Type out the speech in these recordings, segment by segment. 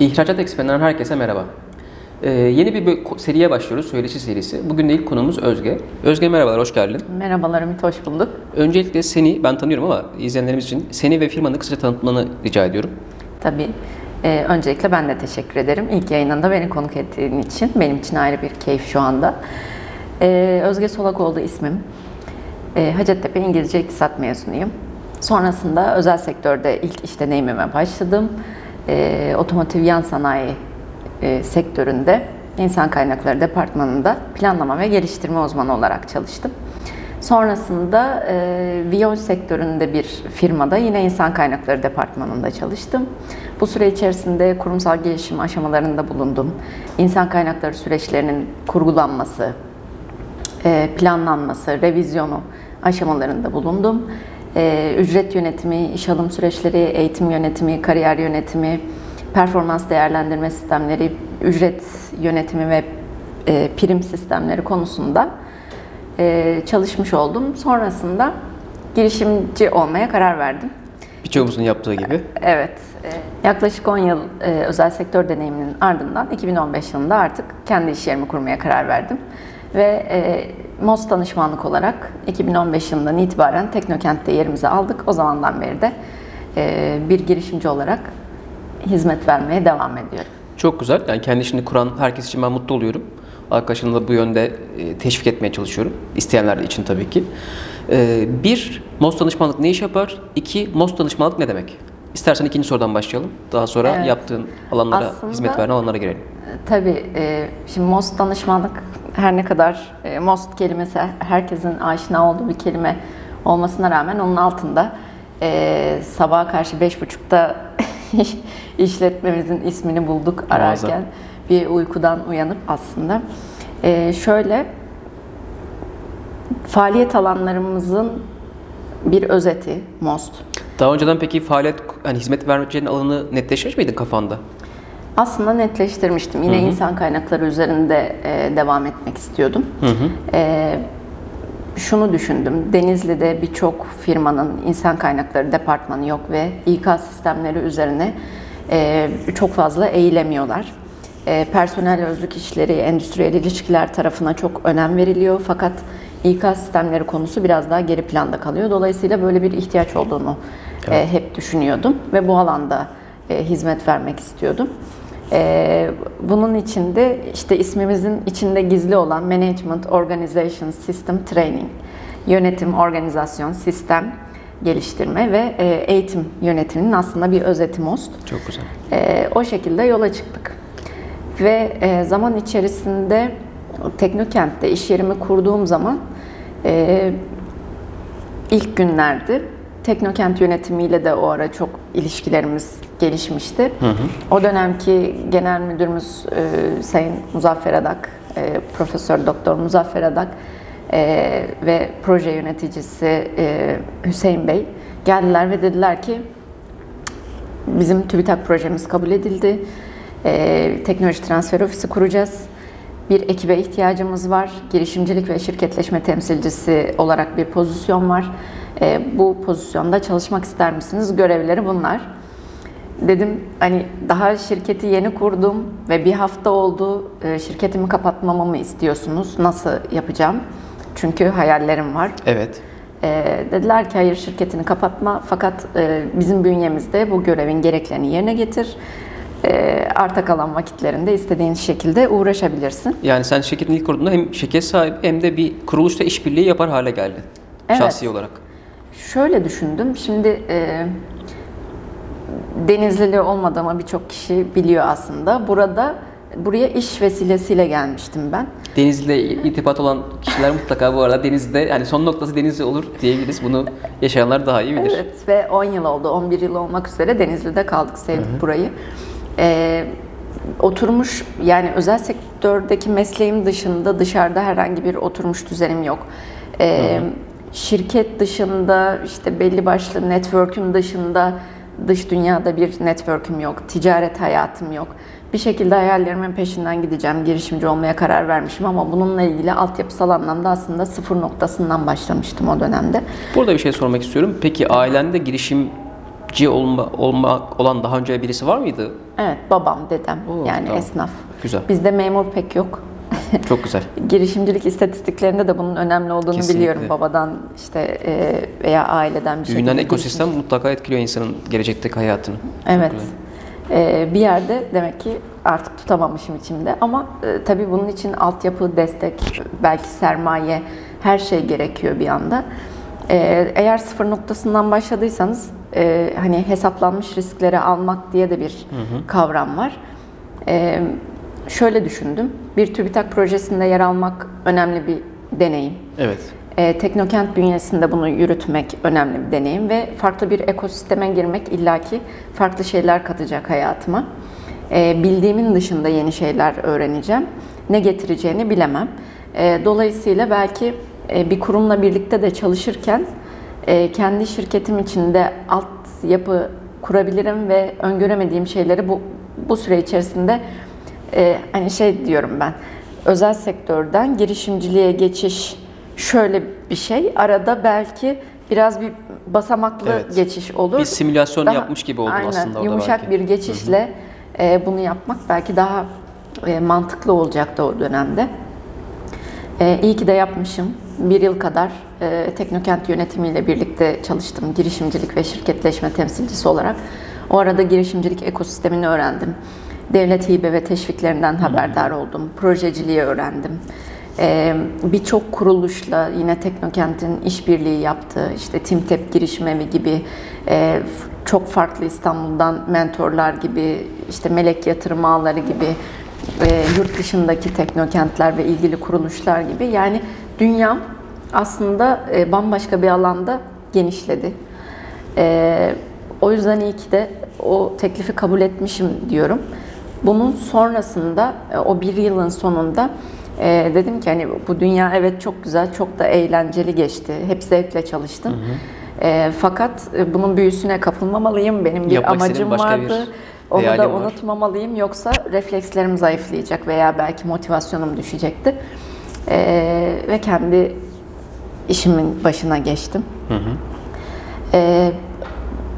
İhracat Ekspertinden herkese merhaba. Ee, yeni bir seriye başlıyoruz, söyleşi serisi. Bugün de ilk konumuz Özge. Özge merhabalar, hoş geldin. Merhabalar Ümit, hoş bulduk. Öncelikle seni, ben tanıyorum ama izleyenlerimiz için seni ve firmanı kısaca tanıtmanı rica ediyorum. Tabii. Ee, öncelikle ben de teşekkür ederim. İlk yayınında beni konuk ettiğin için. Benim için ayrı bir keyif şu anda. Ee, Özge Solakoğlu ismim. Ee, Hacettepe İngilizce İktisat mezunuyum. Sonrasında özel sektörde ilk iş deneyimime başladım. Ee, otomotiv yan sanayi e, sektöründe insan kaynakları departmanında planlama ve geliştirme uzmanı olarak çalıştım. Sonrasında e, Viyol sektöründe bir firmada yine insan kaynakları departmanında çalıştım. Bu süre içerisinde kurumsal gelişim aşamalarında bulundum. İnsan kaynakları süreçlerinin kurgulanması, e, planlanması, revizyonu aşamalarında bulundum. E, ücret yönetimi, iş alım süreçleri, eğitim yönetimi, kariyer yönetimi, performans değerlendirme sistemleri, ücret yönetimi ve e, prim sistemleri konusunda e, çalışmış oldum. Sonrasında girişimci olmaya karar verdim. Birçoğumuzun yaptığı gibi. Evet, e, yaklaşık 10 yıl e, özel sektör deneyiminin ardından 2015 yılında artık kendi iş yerimi kurmaya karar verdim. Ve e, MOS danışmanlık olarak 2015 yılından itibaren Teknokent'te yerimizi aldık. O zamandan beri de e, bir girişimci olarak hizmet vermeye devam ediyorum. Çok güzel. Yani kendi işini kuran herkes için ben mutlu oluyorum. Arkadaşını da bu yönde e, teşvik etmeye çalışıyorum. İsteyenler için tabii ki. E, Bir, MOS danışmanlık ne iş yapar? İki, MOS danışmanlık ne demek? İstersen ikinci sorudan başlayalım. Daha sonra Evet. yaptığın alanlara, Aslında- hizmet veren alanlara girelim. Tabii, e, şimdi MOST danışmanlık her ne kadar e, MOST kelimesi herkesin aşina olduğu bir kelime olmasına rağmen onun altında e, sabaha karşı beş buçukta işletmemizin ismini bulduk Muazzam. ararken bir uykudan uyanıp aslında e, şöyle faaliyet alanlarımızın bir özeti MOST. Daha önceden peki faaliyet, hani hizmet vereceğin alanı netleşmiş miydin kafanda? Aslında netleştirmiştim. Yine insan kaynakları üzerinde e, devam etmek istiyordum. E, şunu düşündüm. Denizli'de birçok firmanın insan kaynakları departmanı yok ve İK sistemleri üzerine e, çok fazla eğilemiyorlar. E, personel özlük işleri, endüstriyel ilişkiler tarafına çok önem veriliyor. Fakat İK sistemleri konusu biraz daha geri planda kalıyor. Dolayısıyla böyle bir ihtiyaç olduğunu e, hep düşünüyordum ve bu alanda e, hizmet vermek istiyordum. E, bunun içinde işte ismimizin içinde gizli olan Management Organization System Training, yönetim, organizasyon, sistem geliştirme ve eğitim yönetiminin aslında bir özeti MOST. Çok güzel. O şekilde yola çıktık. Ve zaman içerisinde Teknokent'te iş yerimi kurduğum zaman ilk günlerdi. Teknokent yönetimiyle de o ara çok ilişkilerimiz gelişmişti. O dönemki genel müdürümüz e, Sayın Muzaffer Adak, e, Profesör Doktor Muzaffer Adak e, ve proje yöneticisi e, Hüseyin Bey geldiler ve dediler ki Bizim TÜBİTAK projemiz kabul edildi. Ee, teknoloji transfer ofisi kuracağız. Bir ekibe ihtiyacımız var. Girişimcilik ve şirketleşme temsilcisi olarak bir pozisyon var. Ee, bu pozisyonda çalışmak ister misiniz? Görevleri bunlar. Dedim hani daha şirketi yeni kurdum ve bir hafta oldu. Ee, şirketimi kapatmamı mı istiyorsunuz? Nasıl yapacağım? Çünkü hayallerim var. Evet. Ee, dediler ki hayır şirketini kapatma fakat e, bizim bünyemizde bu görevin gereklerini yerine getir. Ee, arta kalan vakitlerinde istediğin şekilde uğraşabilirsin. Yani sen şirketin ilk kurduğunda hem şirket sahibi hem de bir kuruluşta işbirliği yapar hale geldin. Evet. Şahsi olarak. Şöyle düşündüm. Şimdi e, Denizlili olmadığımı birçok kişi biliyor aslında. Burada buraya iş vesilesiyle gelmiştim ben. Denizli'de irtibat olan kişiler mutlaka bu arada Denizli'de yani son noktası Denizli olur diyebiliriz. Bunu yaşayanlar daha iyi bilir. Evet ve 10 yıl oldu, 11 yıl olmak üzere Denizli'de kaldık, sevdik burayı. Ee, oturmuş yani özel sektördeki mesleğim dışında dışarıda herhangi bir oturmuş düzenim yok. Ee, şirket dışında işte belli başlı network'ün dışında dış dünyada bir network'üm yok, ticaret hayatım yok. Bir şekilde hayallerimin peşinden gideceğim, girişimci olmaya karar vermişim ama bununla ilgili altyapısal anlamda aslında sıfır noktasından başlamıştım o dönemde. Burada bir şey sormak istiyorum. Peki ailende girişimci Ci olma, olmak olan daha önce birisi var mıydı? Evet, babam, dedem Oo, yani tamam. esnaf. Güzel. Bizde memur pek yok. Çok güzel. Girişimcilik istatistiklerinde de bunun önemli olduğunu Kesinlikle. biliyorum. Babadan işte e, veya aileden bir Büyünen şekilde ekosistem mutlaka etkiliyor insanın gelecekteki hayatını. Evet. Ee, bir yerde demek ki artık tutamamışım içimde. Ama e, tabii bunun için altyapı, destek, belki sermaye, her şey gerekiyor bir anda. Ee, eğer sıfır noktasından başladıysanız e, hani hesaplanmış riskleri almak diye de bir kavram var. Ee, şöyle düşündüm. Bir TÜBİTAK projesinde yer almak önemli bir deneyim. Evet. E, Teknokent bünyesinde bunu yürütmek önemli bir deneyim ve farklı bir ekosisteme girmek illaki farklı şeyler katacak hayatıma. E, bildiğimin dışında yeni şeyler öğreneceğim. Ne getireceğini bilemem. E, dolayısıyla belki e, bir kurumla birlikte de çalışırken e, kendi şirketim içinde altyapı kurabilirim ve öngöremediğim şeyleri bu bu süre içerisinde e, hani şey diyorum ben özel sektörden girişimciliğe geçiş şöyle bir şey arada belki biraz bir basamaklı Evet. geçiş olur. Bir simülasyon Daha- yapmış gibi oldun aynen, aslında Yumuşak belki. bir geçişle e, bunu yapmak belki daha e, mantıklı olacaktı o dönemde. E, iyi ki de yapmışım. Bir yıl kadar e, Teknokent yönetimiyle birlikte çalıştım. Girişimcilik ve şirketleşme temsilcisi olarak. O arada girişimcilik ekosistemini öğrendim. Devlet hibe ve teşviklerinden haberdar oldum. Projeciliği öğrendim. E, Birçok kuruluşla yine Teknokent'in işbirliği yaptığı, işte Timtep Girişim gibi e, çok farklı İstanbul'dan mentorlar gibi, işte Melek Yatırım Ağları gibi e, yurt dışındaki teknokentler ve ilgili kuruluşlar gibi yani dünyam aslında e, bambaşka bir alanda genişledi. E, o yüzden iyi ki de o teklifi kabul etmişim diyorum. Bunun sonrasında e, o bir yılın sonunda e, dedim ki hani bu dünya evet çok güzel, çok da eğlenceli geçti. Hep zevkle çalıştım. E, fakat e, bunun büyüsüne kapılmamalıyım. Benim bir Yapmak amacım bir vardı. Onu da unutmamalıyım yoksa reflekslerim zayıflayacak veya belki motivasyonum düşecekti. Ee, ve kendi işimin başına geçtim. Ee,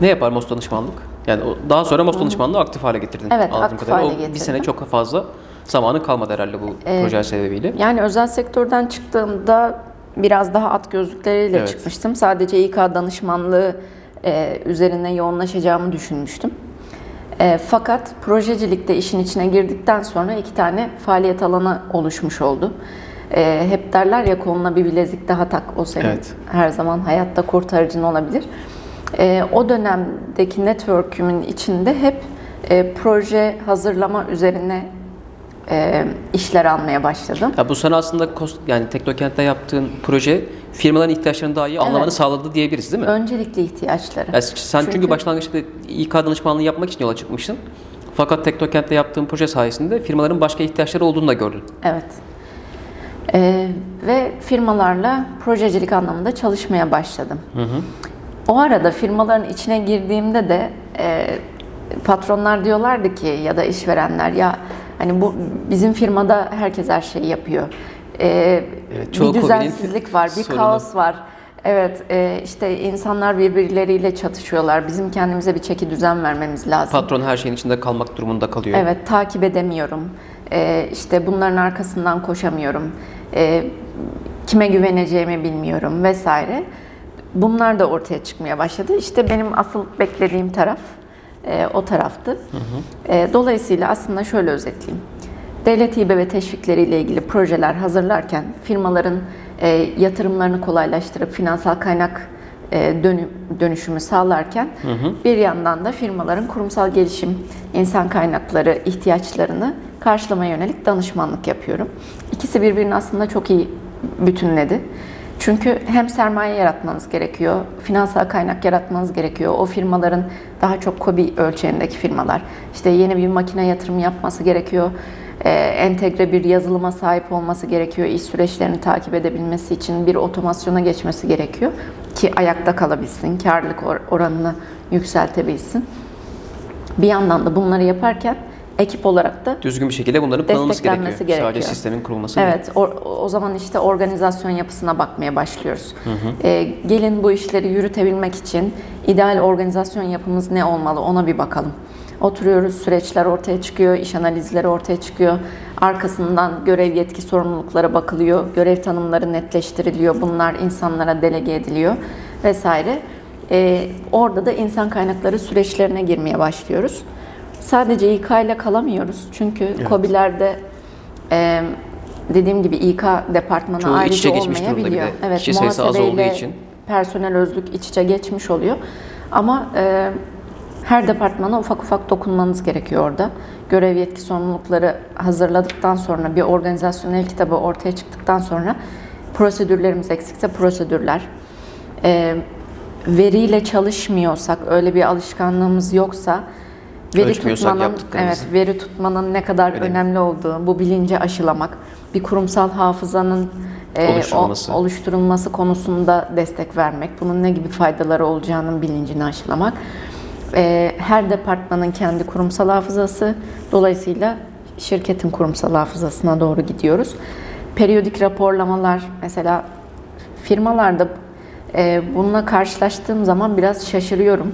Ne yapar MOS danışmanlık? Yani daha sonra MOS danışmanlığı aktif hale getirdin. Evet, anladığım aktif kadarıyla. hale O Bir getirdim. sene çok fazla zamanı kalmadı herhalde bu proje sebebiyle. yani özel sektörden çıktığımda biraz daha at gözlükleriyle Evet. çıkmıştım. Sadece İK danışmanlığı e, üzerine yoğunlaşacağımı düşünmüştüm. E, fakat projecilikte işin içine girdikten sonra iki tane faaliyet alanı oluşmuş oldu. E, hep derler ya koluna bir bilezik daha tak o senin Evet. her zaman hayatta kurtarıcın olabilir. E, o dönemdeki network'ümün içinde hep e, proje hazırlama üzerine e, işler almaya başladım. Ya bu sana aslında kos- yani Teknokent'te yaptığın proje firmaların ihtiyaçlarını daha iyi anlamanı Evet. sağladı diyebiliriz değil mi? Öncelikli ihtiyaçları. Yani sen çünkü, Çünkü- başlangıçta İK danışmanlığı yapmak için yola çıkmıştın. Fakat Teknokent'te yaptığın proje sayesinde firmaların başka ihtiyaçları olduğunu da gördün. Evet. Ee, ve firmalarla projecilik anlamında çalışmaya başladım. O arada firmaların içine girdiğimde de e, patronlar diyorlardı ki ya da işverenler ya hani bu bizim firmada herkes her şeyi yapıyor. Ee, Evet, bir düzensizlik var, bir sorunu. kaos var. Evet, e, işte insanlar birbirleriyle çatışıyorlar. Bizim kendimize bir çeki düzen vermemiz lazım. Patron her şeyin içinde kalmak durumunda kalıyor. Evet, takip edemiyorum. Ee, işte bunların arkasından koşamıyorum. Ee, kime güveneceğimi bilmiyorum vesaire. Bunlar da ortaya çıkmaya başladı. İşte benim asıl beklediğim taraf e, o taraftı. E, dolayısıyla aslında şöyle özetleyeyim. Devlet hibe ve teşvikleriyle ilgili projeler hazırlarken firmaların e, yatırımlarını kolaylaştırıp finansal kaynak e, dönü- dönüşümü sağlarken bir yandan da firmaların kurumsal gelişim, insan kaynakları ihtiyaçlarını karşılamaya yönelik danışmanlık yapıyorum. İkisi birbirini aslında çok iyi bütünledi. Çünkü hem sermaye yaratmanız gerekiyor, finansal kaynak yaratmanız gerekiyor. O firmaların daha çok KOBİ ölçeğindeki firmalar. işte yeni bir makine yatırım yapması gerekiyor. Ee, entegre bir yazılıma sahip olması gerekiyor. İş süreçlerini takip edebilmesi için bir otomasyona geçmesi gerekiyor. Ki ayakta kalabilsin, karlılık or- oranını yükseltebilsin. Bir yandan da bunları yaparken ekip olarak da Düzgün bir şekilde bunların planlaması gerekiyor. Gerekiyor. Sadece sistemin kurulması. Evet, o, o zaman işte organizasyon yapısına bakmaya başlıyoruz. Ee, gelin bu işleri yürütebilmek için ideal organizasyon yapımız ne olmalı ona bir bakalım. Oturuyoruz, süreçler ortaya çıkıyor, iş analizleri ortaya çıkıyor. Arkasından görev yetki sorumluluklara bakılıyor, görev tanımları netleştiriliyor, bunlar insanlara delege ediliyor vesaire. Ee, orada da insan kaynakları süreçlerine girmeye başlıyoruz. Sadece İK ile kalamıyoruz çünkü KOBİ'lerde e, dediğim gibi İK departmanı Çoğu iç ayrıca olmayabiliyor. Evet, Kişi sayısı az olduğu için. personel özlük iç içe geçmiş oluyor. Ama e, her departmana ufak ufak dokunmanız gerekiyor orada. Görev yetki sorumlulukları hazırladıktan sonra bir organizasyonel kitabı ortaya çıktıktan sonra prosedürlerimiz eksikse prosedürler. E, veriyle çalışmıyorsak, öyle bir alışkanlığımız yoksa veri tutmanın evet veri tutmanın ne kadar Önemli. önemli olduğu, bu bilinci aşılamak, bir kurumsal hafızanın e, o- Oluşturulması. oluşturulması konusunda destek vermek, bunun ne gibi faydaları olacağının bilincini aşılamak. E, her departmanın kendi kurumsal hafızası, dolayısıyla şirketin kurumsal hafızasına doğru gidiyoruz. Periyodik raporlamalar, mesela firmalarda e, bununla karşılaştığım zaman biraz şaşırıyorum.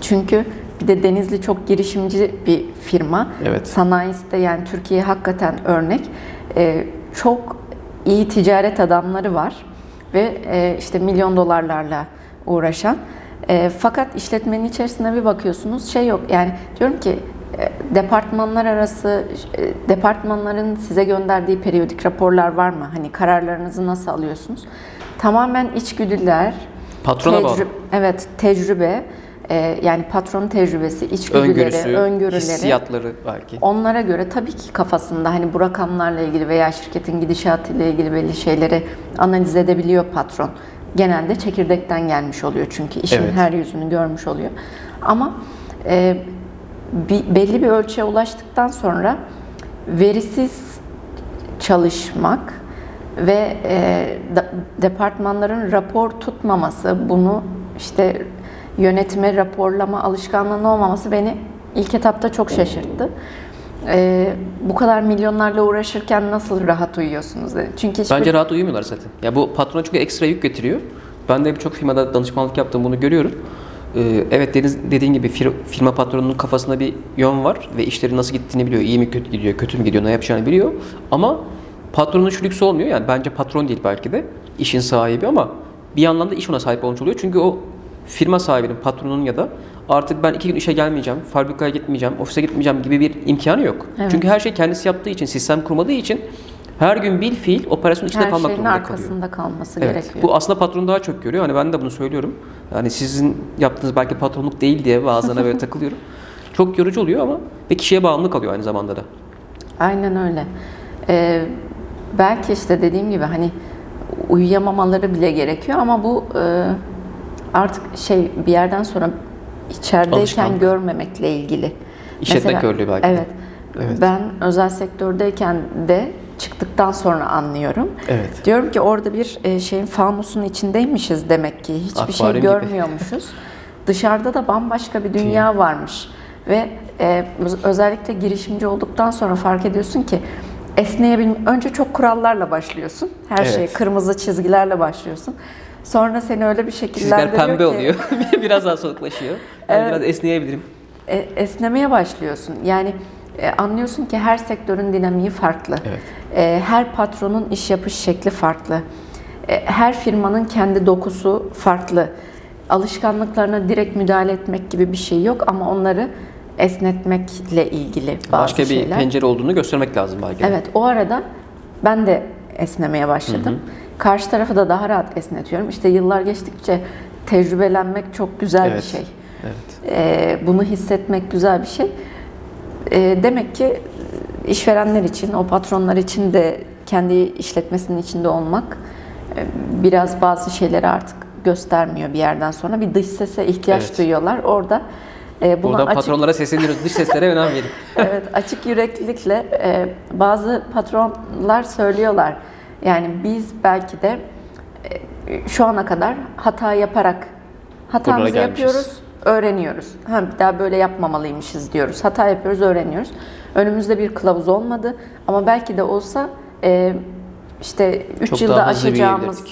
Çünkü bir de Denizli çok girişimci bir firma. Evet. Sanayisi de yani Türkiye hakikaten örnek. Ee, çok iyi ticaret adamları var ve e, işte milyon dolarlarla uğraşan. E, fakat işletmenin içerisine bir bakıyorsunuz şey yok. Yani diyorum ki e, departmanlar arası e, departmanların size gönderdiği periyodik raporlar var mı? Hani kararlarınızı nasıl alıyorsunuz? Tamamen içgüdüler, Patrona bağlı. tecrübe, evet tecrübe e, yani patron tecrübesi, içgüdüleri, Öngörüsü, öngörüleri hissiyatları belki. onlara göre tabii ki kafasında hani bu rakamlarla ilgili veya şirketin gidişatı ile ilgili belli şeyleri analiz edebiliyor patron. Genelde çekirdekten gelmiş oluyor çünkü işin Evet. her yüzünü görmüş oluyor. Ama e, bir, belli bir ölçüye ulaştıktan sonra verisiz çalışmak ve e, da- departmanların rapor tutmaması, bunu işte yönetime raporlama alışkanlığının olmaması beni ilk etapta çok şaşırttı. E, bu kadar milyonlarla uğraşırken nasıl rahat uyuyorsunuz dedi. Çünkü hiçbir Bence rahat uyumuyorlar zaten. Ya bu patrona çünkü ekstra yük getiriyor. Ben de birçok firmada danışmanlık yaptım bunu görüyorum. Ee, evet deniz dediğin gibi fir- firma patronunun kafasında bir yön var ve işlerin nasıl gittiğini biliyor. İyi mi kötü gidiyor, kötü mü gidiyor, ne yapacağını biliyor. Ama patronun şu lüksü olmuyor. Yani bence patron değil belki de işin sahibi ama bir yandan da iş ona sahip olmuş oluyor. Çünkü o firma sahibinin, patronunun ya da artık ben iki gün işe gelmeyeceğim, fabrikaya gitmeyeceğim, ofise gitmeyeceğim gibi bir imkanı yok. Evet. Çünkü her şey kendisi yaptığı için, sistem kurmadığı için her gün bil fiil operasyon içinde her kalmak şeyin durumunda kalıyor. arkasında kalması Evet. gerekiyor. Bu aslında patron daha çok görüyor. Hani ben de bunu söylüyorum. Yani sizin yaptığınız belki patronluk değil diye bazılarına böyle takılıyorum. Çok yorucu oluyor ama ve kişiye bağımlı kalıyor aynı zamanda da. Aynen öyle. Ee, belki işte dediğim gibi hani uyuyamamaları bile gerekiyor ama bu e, artık şey bir yerden sonra içerideyken Alışkanlık. görmemekle ilgili. İşletme körlüğü belki. Evet. Evet. Ben özel sektördeyken de çıktıktan sonra anlıyorum. Evet. Diyorum ki orada bir e, şeyin fanusun içindeymişiz demek ki. Hiçbir şey Akvaryum gibi. görmüyormuşuz. Dışarıda da bambaşka bir dünya varmış. Ve e, öz- özellikle girişimci olduktan sonra fark ediyorsun ki esneyebilme önce çok kurallarla başlıyorsun. Her şey Evet. kırmızı çizgilerle başlıyorsun. Sonra seni öyle bir şekillendiriyor Çizgiler pembe ki oluyor. biraz daha soluklaşıyor. Yani Evet. biraz esneyebilirim. e, esnemeye başlıyorsun. Yani e, anlıyorsun ki her sektörün dinamiği farklı. Evet. E, her patronun iş yapış şekli farklı. E, her firmanın kendi dokusu farklı. Alışkanlıklarına direkt müdahale etmek gibi bir şey yok ama onları esnetmekle ilgili bazı Başka bir şeyler. pencere olduğunu göstermek lazım belki. Evet, o arada ben de esnemeye başladım. Karşı tarafı da daha rahat esnetiyorum. İşte yıllar geçtikçe tecrübelenmek çok güzel bir Evet. şey. Evet. Ee, bunu hissetmek güzel bir şey. Ee, demek ki işverenler için, o patronlar için de kendi işletmesinin içinde olmak e, biraz bazı şeyleri artık göstermiyor bir yerden sonra. Bir dış sese ihtiyaç Evet. duyuyorlar. Orada e, buna Buradan açık patronlara sesleniyoruz. Dış seslere önem verin. evet, açık yüreklilikle e, bazı patronlar söylüyorlar. Yani biz belki de e, şu ana kadar hata yaparak hatamızı yapıyoruz öğreniyoruz. Ha, bir daha böyle yapmamalıymışız diyoruz. Hata yapıyoruz, öğreniyoruz. Önümüzde bir kılavuz olmadı ama belki de olsa e, işte 3 Çok yılda aşacağımız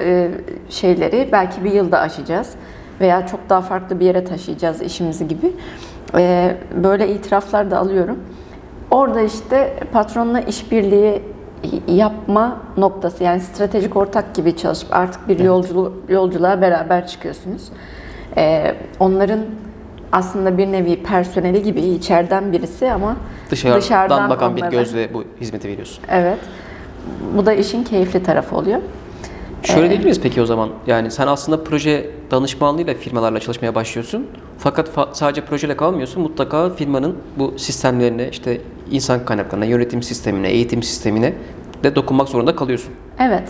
e, şeyleri belki bir yılda aşacağız veya çok daha farklı bir yere taşıyacağız işimizi gibi. E, böyle itiraflar da alıyorum. Orada işte patronla işbirliği yapma noktası yani stratejik ortak gibi çalışıp artık bir yolculuğa, yolculuğa beraber çıkıyorsunuz. E, onların aslında bir nevi personeli gibi içeriden birisi ama Dışarıdan, dışarıdan bakan bir onlara- gözle bu hizmeti veriyorsun. Evet. Bu da işin keyifli tarafı oluyor. Şöyle değil miyiz peki o zaman? Yani sen aslında proje danışmanlığıyla firmalarla çalışmaya başlıyorsun. Fakat fa- sadece projeyle kalmıyorsun. Mutlaka firmanın bu sistemlerine, işte insan kaynaklarına, yönetim sistemine, eğitim sistemine de dokunmak zorunda kalıyorsun. Evet.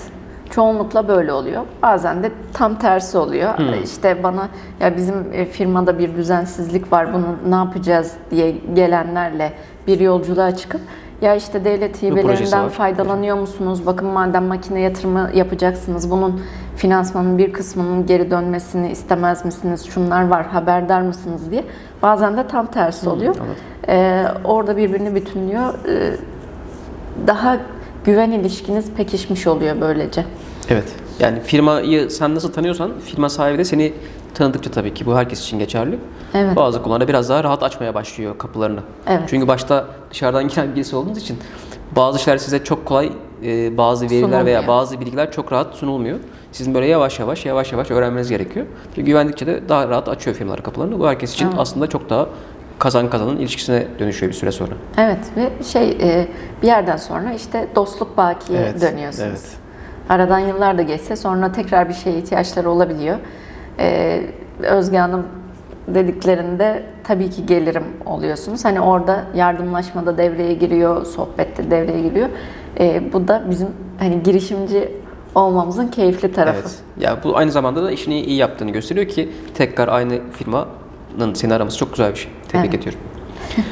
Çoğunlukla böyle oluyor. Bazen de tam tersi oluyor. İşte bana ya bizim e, firmada bir düzensizlik var. Bunu ne yapacağız diye gelenlerle bir yolculuğa çıkıp ya işte devlet var. faydalanıyor musunuz? Bakın madem makine yatırımı yapacaksınız. Bunun finansmanın bir kısmının geri dönmesini istemez misiniz? Şunlar var. Haberdar mısınız diye. Bazen de tam tersi oluyor. Ee, orada birbirini bütünlüyor. Ee, daha güven ilişkiniz pekişmiş oluyor böylece. Evet. Yani firmayı sen nasıl tanıyorsan firma sahibi de seni tanıdıkça tabii ki bu herkes için geçerli. Evet. Bazı konularda biraz daha rahat açmaya başlıyor kapılarını. Evet. Çünkü başta dışarıdan giren birisi olduğunuz için bazı şeyler size çok kolay e, bazı veriler Sunulmuyor. veya bazı bilgiler çok rahat sunulmuyor. Sizin böyle yavaş yavaş yavaş yavaş öğrenmeniz gerekiyor. Çünkü güvendikçe de daha rahat açıyor firmalar kapılarını. Bu herkes için Evet. aslında çok daha kazan kazanın ilişkisine dönüşüyor bir süre sonra. Evet ve şey e, bir yerden sonra işte dostluk bakiye Evet, dönüyorsunuz. evet. Aradan yıllar da geçse sonra tekrar bir şeye ihtiyaçları olabiliyor. E, Özge Hanım dediklerinde tabii ki gelirim oluyorsunuz. Hani orada yardımlaşmada devreye giriyor, sohbette devreye giriyor. E, bu da bizim hani girişimci olmamızın keyifli tarafı. Evet. Ya bu aynı zamanda da işini iyi yaptığını gösteriyor ki tekrar aynı firmanın seni araması çok güzel bir şey. Tebrik Evet. ediyorum.